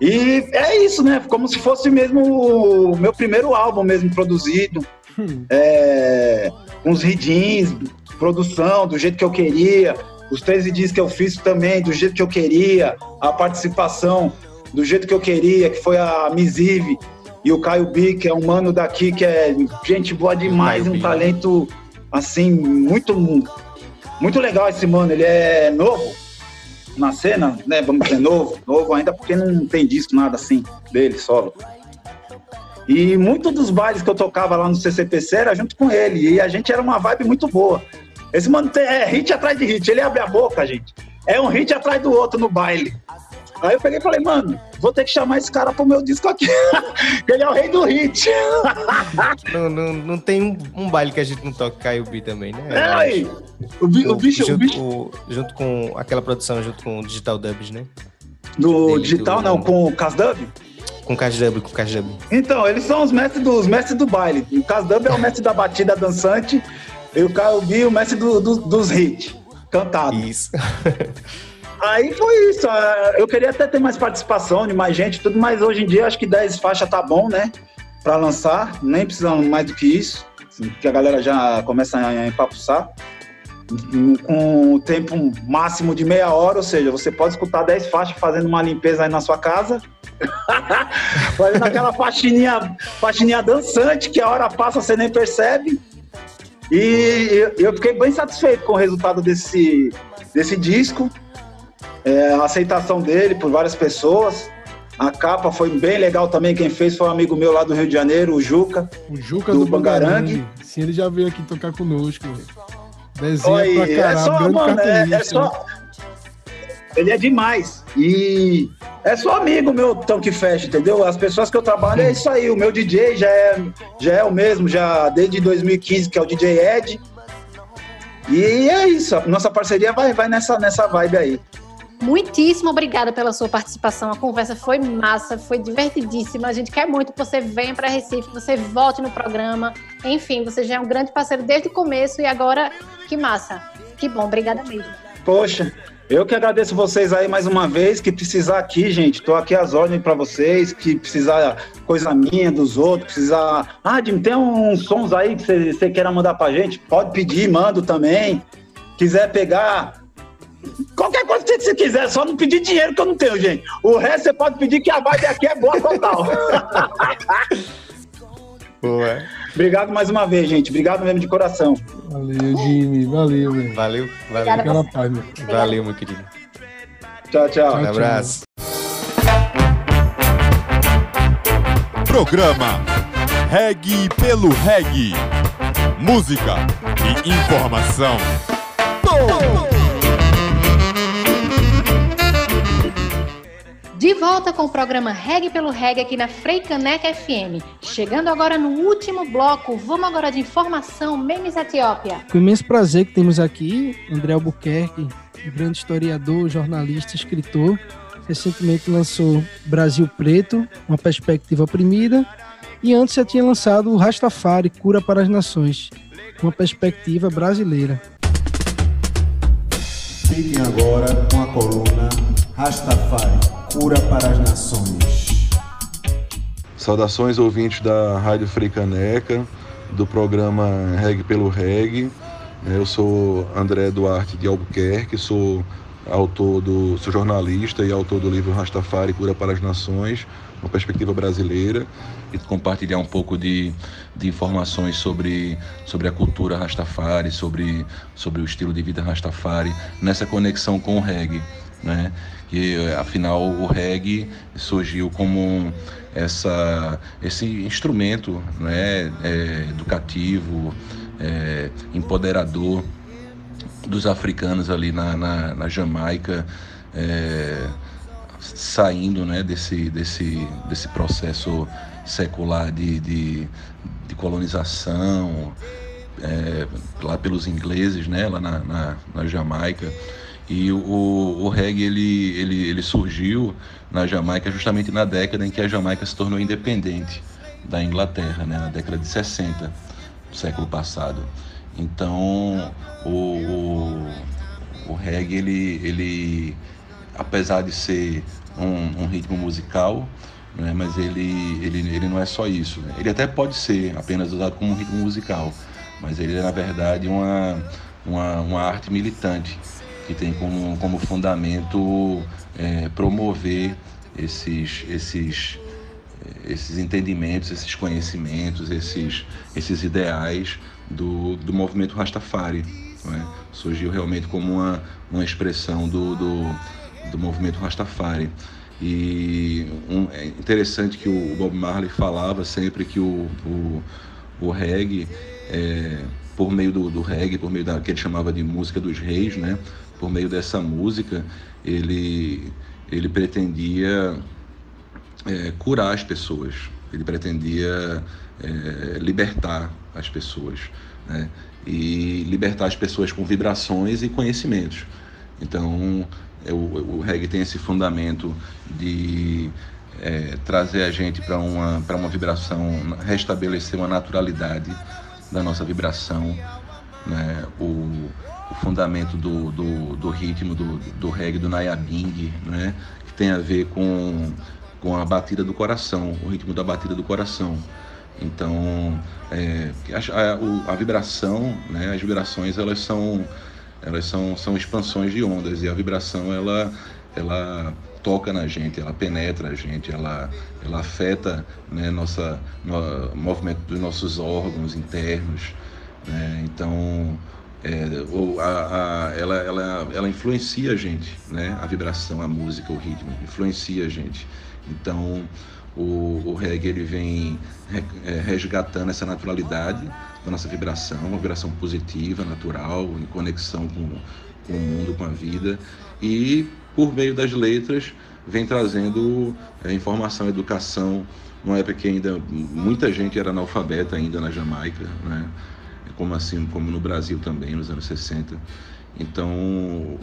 E é isso, né? Como se fosse mesmo o meu primeiro álbum mesmo produzido. É, uns ridins, produção, do jeito que eu queria. Os três ridins que eu fiz também, do jeito que eu queria. A participação do jeito que eu queria, que foi a Misive e o Caio B, que é um mano daqui, que é gente boa demais, um talento, assim, muito, muito legal esse mano. Ele é novo na cena, né? Vamos dizer, novo, novo ainda porque não tem disco, nada assim, dele, solo. E muito dos bailes que eu tocava lá no CCPC era junto com ele, e a gente era uma vibe muito boa. Esse mano é hit atrás de hit, ele abre a boca, gente. É um hit atrás do outro no baile. Aí eu peguei e falei, mano, vou ter que chamar esse cara pro meu disco aqui. [LAUGHS] ele é o rei do hit. [LAUGHS] não, não, não tem um, um, baile que a gente não toque Caio B também, né? É, aí. O, bi, o, o bicho, junto, o bicho... O, junto com aquela produção, junto com o Digital Dubs, né? Do Dele, digital, do... não, com o Casdub? Com o Casdub, com o Casdub. Então, eles são os mestres, dos mestres do baile. O Casdub é o mestre da batida dançante e o Caio B, o mestre do, do, dos hits cantados. Isso. [LAUGHS] Aí foi isso. É, eu queria até ter mais participação de mais gente, tudo, mas hoje em dia acho que 10 faixas tá bom, né? Pra lançar. Nem precisamos mais do que isso. Assim, que a galera já começa a empapuçar. Com o tempo máximo de meia hora, ou seja, você pode escutar 10 faixas fazendo uma limpeza aí na sua casa. [LAUGHS] fazendo aquela faxininha, faxininha dançante que a hora passa você nem percebe. E eu fiquei bem satisfeito com o resultado desse, desse disco é, a aceitação dele por várias pessoas. A capa foi bem legal também. Quem fez foi um amigo meu lá do Rio de Janeiro, o Juca. O Juca do, do Bangarangue. Sim, ele já veio aqui tocar conosco. Desenha Oi, pra caralho. É só, mano, é, é só. Ele é demais. E é só amigo meu tão que fecha, entendeu? As pessoas que eu trabalho é isso aí. O meu DJ já é, já é o mesmo, já desde 2015, que é o DJ Ed. E é isso. Nossa parceria vai, vai nessa, nessa vibe aí. Muitíssimo obrigada pela sua participação. A conversa foi massa, foi divertidíssima. A gente quer muito que você venha para Recife, que você volte no programa. Enfim, você já é um grande parceiro desde o começo e agora que massa. Que bom, obrigada mesmo. Poxa, eu que agradeço vocês aí mais uma vez. Que precisar aqui, gente, tô aqui às ordens para vocês. Que precisar coisa minha, dos outros, precisar. Ah, Jim, tem uns sons aí que você, queira mandar pra gente? Pode pedir, mando também. Quiser pegar Qualquer coisa que você quiser, só não pedir dinheiro que eu não tenho, gente. O resto você pode pedir que a vibe aqui é boa total. [LAUGHS] Boa. Obrigado mais uma vez, gente. Obrigado mesmo de coração. Valeu, Jimmy. Valeu, meu. Valeu, valeu. Aquela paz, meu. Valeu, meu querido. Tchau, tchau. Um abraço. Programa Reg pelo Reg. Música e informação. De volta com o programa Reg pelo Reg aqui na Freicaneca FM. Chegando agora no último bloco, vamos agora de informação, memes Etiópia. Com imenso prazer que temos aqui André Albuquerque, grande historiador, jornalista, escritor. Recentemente lançou Brasil Preto, uma perspectiva oprimida. E antes já tinha lançado o Rastafari, Cura para as Nações, uma perspectiva brasileira. Fiquem agora com a coluna Rastafari cura para as nações. Saudações ouvintes da Rádio Freicaneca, do programa Reg pelo Reg. Eu sou André Duarte de Albuquerque, sou autor do, sou jornalista e autor do livro Rastafari Cura para as Nações, uma perspectiva brasileira, e compartilhar um pouco de, de informações sobre, sobre a cultura Rastafari, sobre, sobre o estilo de vida Rastafari, nessa conexão com o reggae né? Que afinal o reggae surgiu como essa, esse instrumento né? É, educativo, é, empoderador dos africanos ali na, na, na Jamaica, é, saindo né, desse, desse, desse processo secular de, de, de colonização é, lá pelos ingleses, né, lá na, na, na Jamaica. E o, o reggae ele, ele, ele surgiu na Jamaica justamente na década em que a Jamaica se tornou independente da Inglaterra, né? na década de 60 do século passado. Então o, o, o reggae, ele, ele, apesar de ser um, um ritmo musical, né? mas ele, ele, ele não é só isso. Né? Ele até pode ser apenas usado como um ritmo musical, mas ele é na verdade uma, uma, uma arte militante que tem como, como fundamento é, promover esses, esses, esses entendimentos, esses conhecimentos, esses, esses ideais do, do movimento Rastafari. É? Surgiu realmente como uma, uma expressão do, do, do movimento Rastafari. E um, é interessante que o Bob Marley falava sempre que o, o, o reggae é, por meio do, do, reggae, por meio da que ele chamava de música dos reis, né? Por meio dessa música, ele ele pretendia é, curar as pessoas, ele pretendia é, libertar as pessoas, né? E libertar as pessoas com vibrações e conhecimentos. Então, é, o, o reggae tem esse fundamento de é, trazer a gente para uma, uma vibração, restabelecer uma naturalidade da nossa vibração, né? o, o fundamento do, do, do, ritmo do, do reggae, do Nayabing, né? que tem a ver com, com a batida do coração, o ritmo da batida do coração. Então, é, a, a, a, vibração, né? as vibrações, elas são elas são, são expansões de ondas e a vibração ela, ela toca na gente, ela penetra a gente, ela, ela afeta né, nossa, no, movimento dos nossos órgãos internos. Né? Então, é, a, a, ela, ela, ela influencia a gente, né? a vibração, a música, o ritmo, influencia a gente. Então, o, o reggae ele vem é, resgatando essa naturalidade da nossa vibração, uma vibração positiva, natural, em conexão com, com o mundo, com a vida, e por meio das letras vem trazendo é, informação, educação, numa época que ainda muita gente era analfabeta ainda na Jamaica, né? Como assim, como no Brasil também, nos anos 60. Então,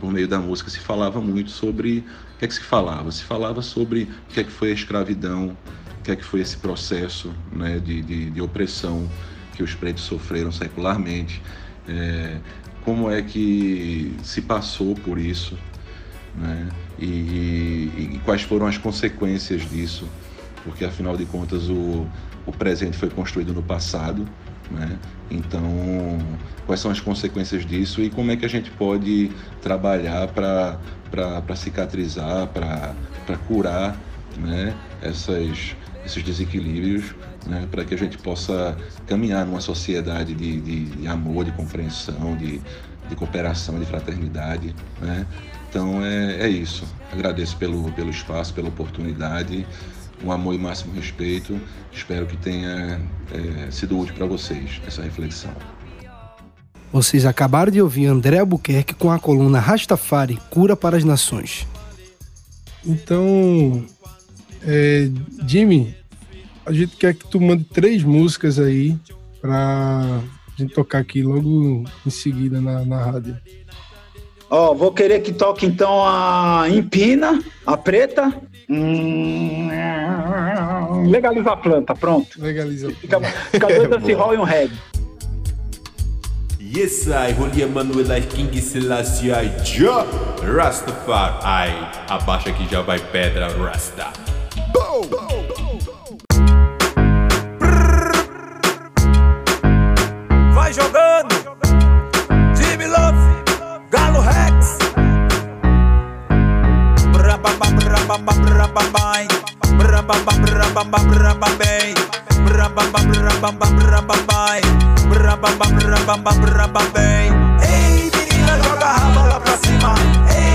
por meio da música se falava muito sobre o que é que se falava. Se falava sobre o que é que foi a escravidão, o que é que foi esse processo né, de, de, de opressão que os pretos sofreram secularmente, é, como é que se passou por isso, né, e, e, e quais foram as consequências disso, porque afinal de contas o, o presente foi construído no passado, né? Então, quais são as consequências disso e como é que a gente pode trabalhar para cicatrizar, para curar né? Essas, esses desequilíbrios, né? para que a gente possa caminhar numa sociedade de, de, de amor, de compreensão, de, de cooperação, de fraternidade. Né? Então é, é isso. Agradeço pelo, pelo espaço, pela oportunidade um amor e máximo respeito. Espero que tenha é, sido útil para vocês essa reflexão. Vocês acabaram de ouvir André Albuquerque com a coluna Rastafari Cura para as Nações. Então, é, Jimmy, a gente quer que tu mande três músicas aí para a gente tocar aqui logo em seguida na, na rádio. Ó, oh, vou querer que toque então a Empina, a preta, Hum, legaliza a planta, pronto. Legaliza. Fica, fica dois assim, roll e um reggae. Yes, I, Holy Emmanuel, I, King Selassie, I, Ja, Rastafari, abaixa que já vai pedra, Rasta. Boom! Vai jogando, Ei menina joga a lá pra cima Ei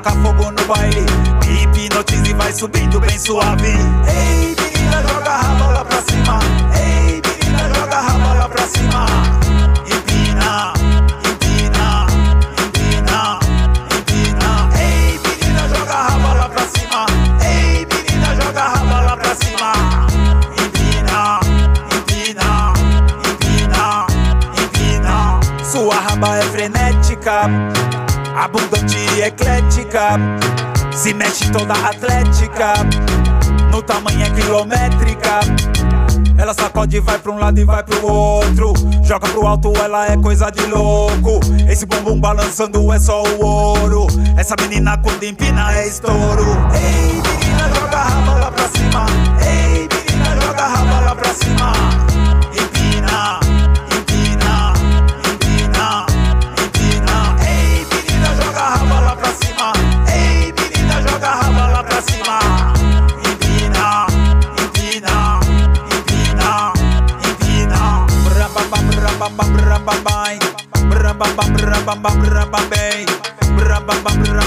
taca fogo no baile. Me hipnotiza vai subindo bem suave. Ei menina, joga a lá pra cima Se mexe toda atlética No tamanho é quilométrica ela sacode vai pra um lado e vai pro outro. Joga pro alto, ela é coisa de louco. Esse bumbum balançando é só o ouro. Essa menina quando empina é estouro. Ei, menina, joga a raba lá pra cima. Ei, menina, joga a raba lá pra cima.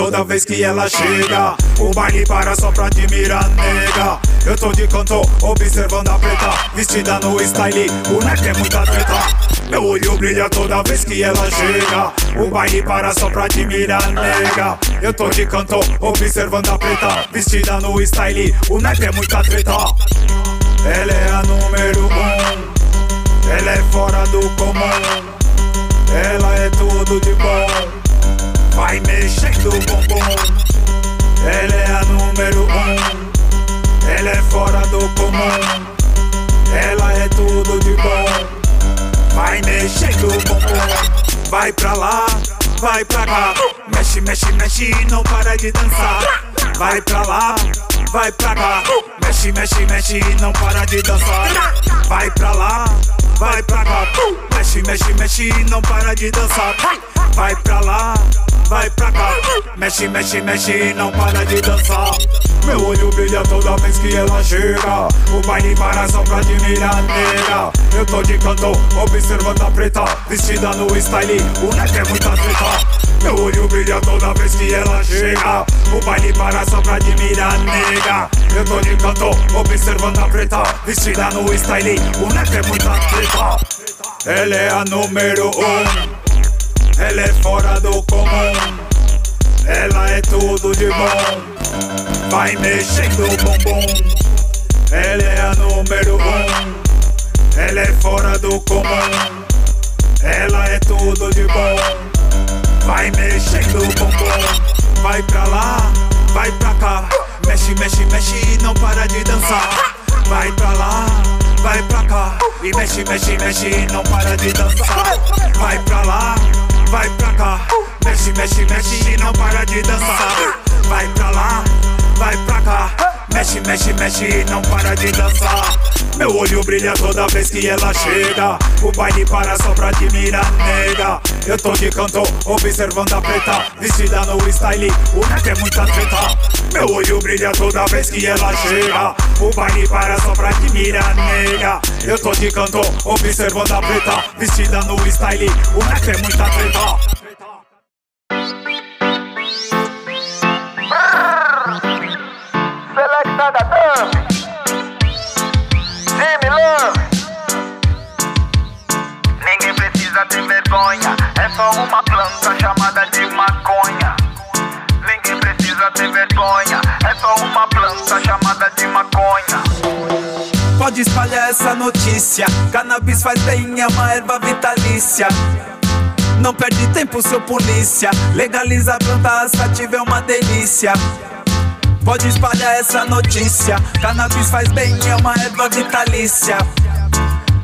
toda vez que ela chega. O baile para só pra admirar, nega. Eu tô de canto, observando a preta. Vestida no style, o neck é muita treta. Meu olho brilha toda vez que ela chega. O baile para só pra admirar, nega. Eu tô de canto, observando a preta. Vestida no style, o neck é muita treta. Ela é a número um. Ela é fora do comum. Ela é tudo de bom. Vai mexendo o bumbum. Ela é a número um. Ela é fora do comum. Ela é tudo de bom. Vai mexendo o bumbum. Vai pra lá, vai pra cá. Mexe, mexe, mexe, não para de dançar. Vai pra lá, vai pra cá. Mexe, mexe, mexe, não para de dançar. Vai pra lá, vai pra cá. Mexe, mexe, mexe, não para de dançar. Vai pra lá, vai pra cá. Mexe, mexe, mexe, não para de dançar. Meu olho brilha toda vez que ela chega. O baile para só pra admirar, nega. Eu tô de canto, observando a preta. Vestida no style, o neck é muita treta. Meu olho brilha toda vez que ela chega. O baile para só pra admirar, nega. Eu tô de canto, observando a preta. Vestida no style, o neck é muita treta. Ela é a número um. Ela é fora do comum. Ela é tudo de bom. Vai mexendo o bumbum. Ela é a número um. Ela é fora do comum. Ela é tudo de bom. Vai mexendo o bumbum. Vai pra lá, vai pra cá. Mexe, mexe, mexe, não para de dançar. Vai pra lá, vai pra cá. E mexe, mexe, mexe, não para de dançar. Vai pra lá, vai pra cá. Mexe, mexe, mexe, não para de dançar. Vai pra lá, vai pra cá. Mexe, mexe, mexe, não para de dançar. Meu olho brilha toda vez que ela chega. O baile para só pra admirar, nega. Eu tô de canto, observando a preta. Vestida no style, o neck é muita treta. Meu olho brilha toda vez que ela chega. O baile para só pra admirar, nega. Eu tô de canto, observando a preta. Vestida no style, o neck é muita treta. Selecta da Dub Jimmy Love Ninguém precisa ter vergonha É só uma planta chamada de maconha Ninguém precisa ter vergonha É só uma planta chamada de maconha Pode espalhar essa notícia. Cannabis faz bem, é uma erva vitalícia. Não perde tempo, seu polícia. Legaliza a planta sativa, é uma delícia. Pode espalhar essa notícia. Cannabis faz bem, é uma erva vitalícia.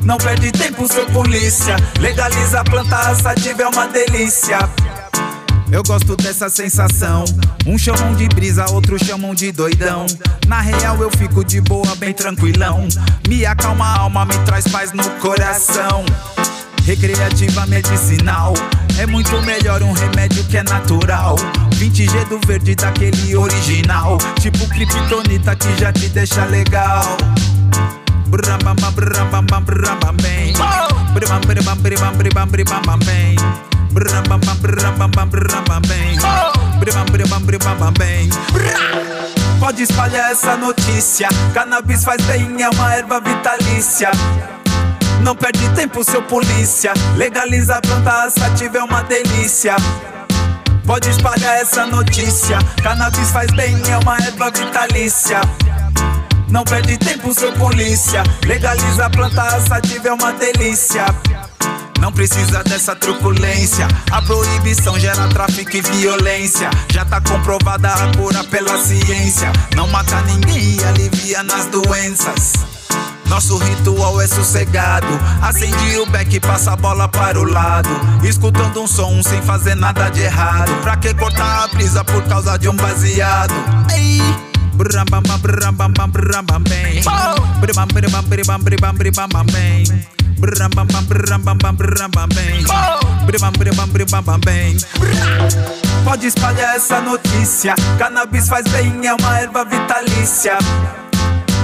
Não perde tempo, seu polícia. Legaliza a planta sativa, é uma delícia. Eu gosto dessa sensação. Um chamam de brisa, outros chamam de doidão. Na real eu fico de boa, bem tranquilão. Me acalma a alma, me traz paz no coração. Recreativa medicinal. É muito melhor um remédio que é natural. 20G do verde daquele original. Tipo kryptonita que já te deixa legal. Brabamba, brabamba, brabamba, bem. Brabamba, brabamba, brabamba, brabamba, bem. Brabamba, brabamba, brabamba, bem. Brabamba, brabamba, brabamba, bem. Pode espalhar essa notícia. Cannabis faz bem, é uma erva vitalícia. Não perde tempo, seu polícia. Legaliza a planta sativa é uma delícia. Pode espalhar essa notícia. Cannabis faz bem, é uma erva vitalícia. Não perde tempo, seu polícia. Legaliza a planta sativa é uma delícia. Não precisa dessa truculência. A proibição gera tráfico e violência. Já tá comprovada a cura pela ciência. Não mata ninguém e alivia nas doenças. Nosso ritual é sossegado. Acende o beck e passa a bola para o lado. Escutando um som sem fazer nada de errado. Pra que cortar a brisa por causa de um baseado? Ei! Bram bam bam bram bam bam bram bam bem. Bram bram bram bram bram bram bam bem. Bram bam bam bram bam bam bram bam bem. Bram bram bram bram bam bem. Pode espalhar essa notícia. Cannabis faz bem, é uma erva vitalícia.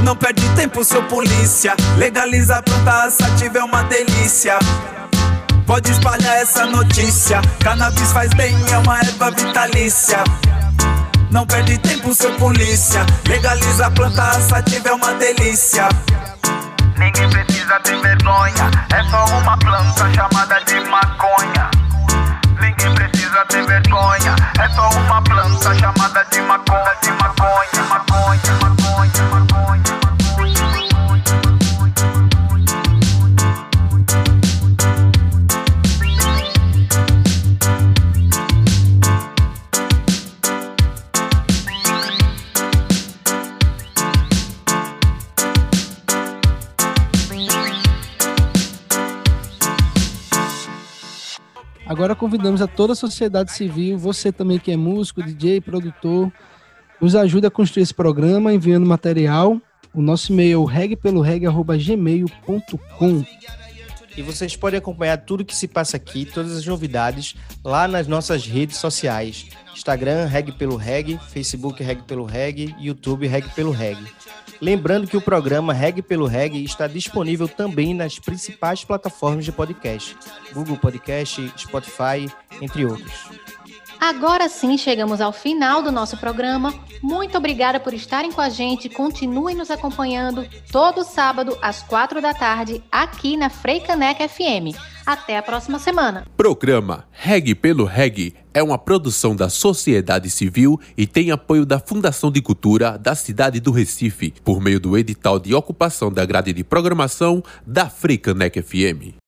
Não perde tempo, seu polícia. Legaliza a planta sativa é uma delícia. Pode espalhar essa notícia. Cannabis faz bem, é uma erva vitalícia. Não perde tempo, seu polícia. Legaliza a planta sativa é uma delícia. Ninguém precisa ter vergonha, é só uma planta chamada de maconha. Ninguém precisa ter vergonha, é só uma planta chamada de maconha, de maconha, Agora convidamos a toda a sociedade civil, você também que é músico, DJ, produtor, nos ajude a construir esse programa enviando material. O nosso e-mail é regpeloreg.gmail.com E vocês podem acompanhar tudo que se passa aqui, todas as novidades, lá nas nossas redes sociais. Instagram, Reg pelo Reg, Facebook, Reg pelo Reg, YouTube, Reg pelo Reg. Lembrando que o programa Reg pelo Reg está disponível também nas principais plataformas de podcast. Google Podcast, Spotify, entre outros. Agora sim chegamos ao final do nosso programa. Muito obrigada por estarem com a gente. Continuem nos acompanhando todo sábado às quatro da tarde aqui na Freicaneca FM. Até a próxima semana. Programa Reg pelo Reg é uma produção da sociedade civil e tem apoio da Fundação de Cultura da cidade do Recife, por meio do edital de ocupação da grade de programação da Freicaneca FM.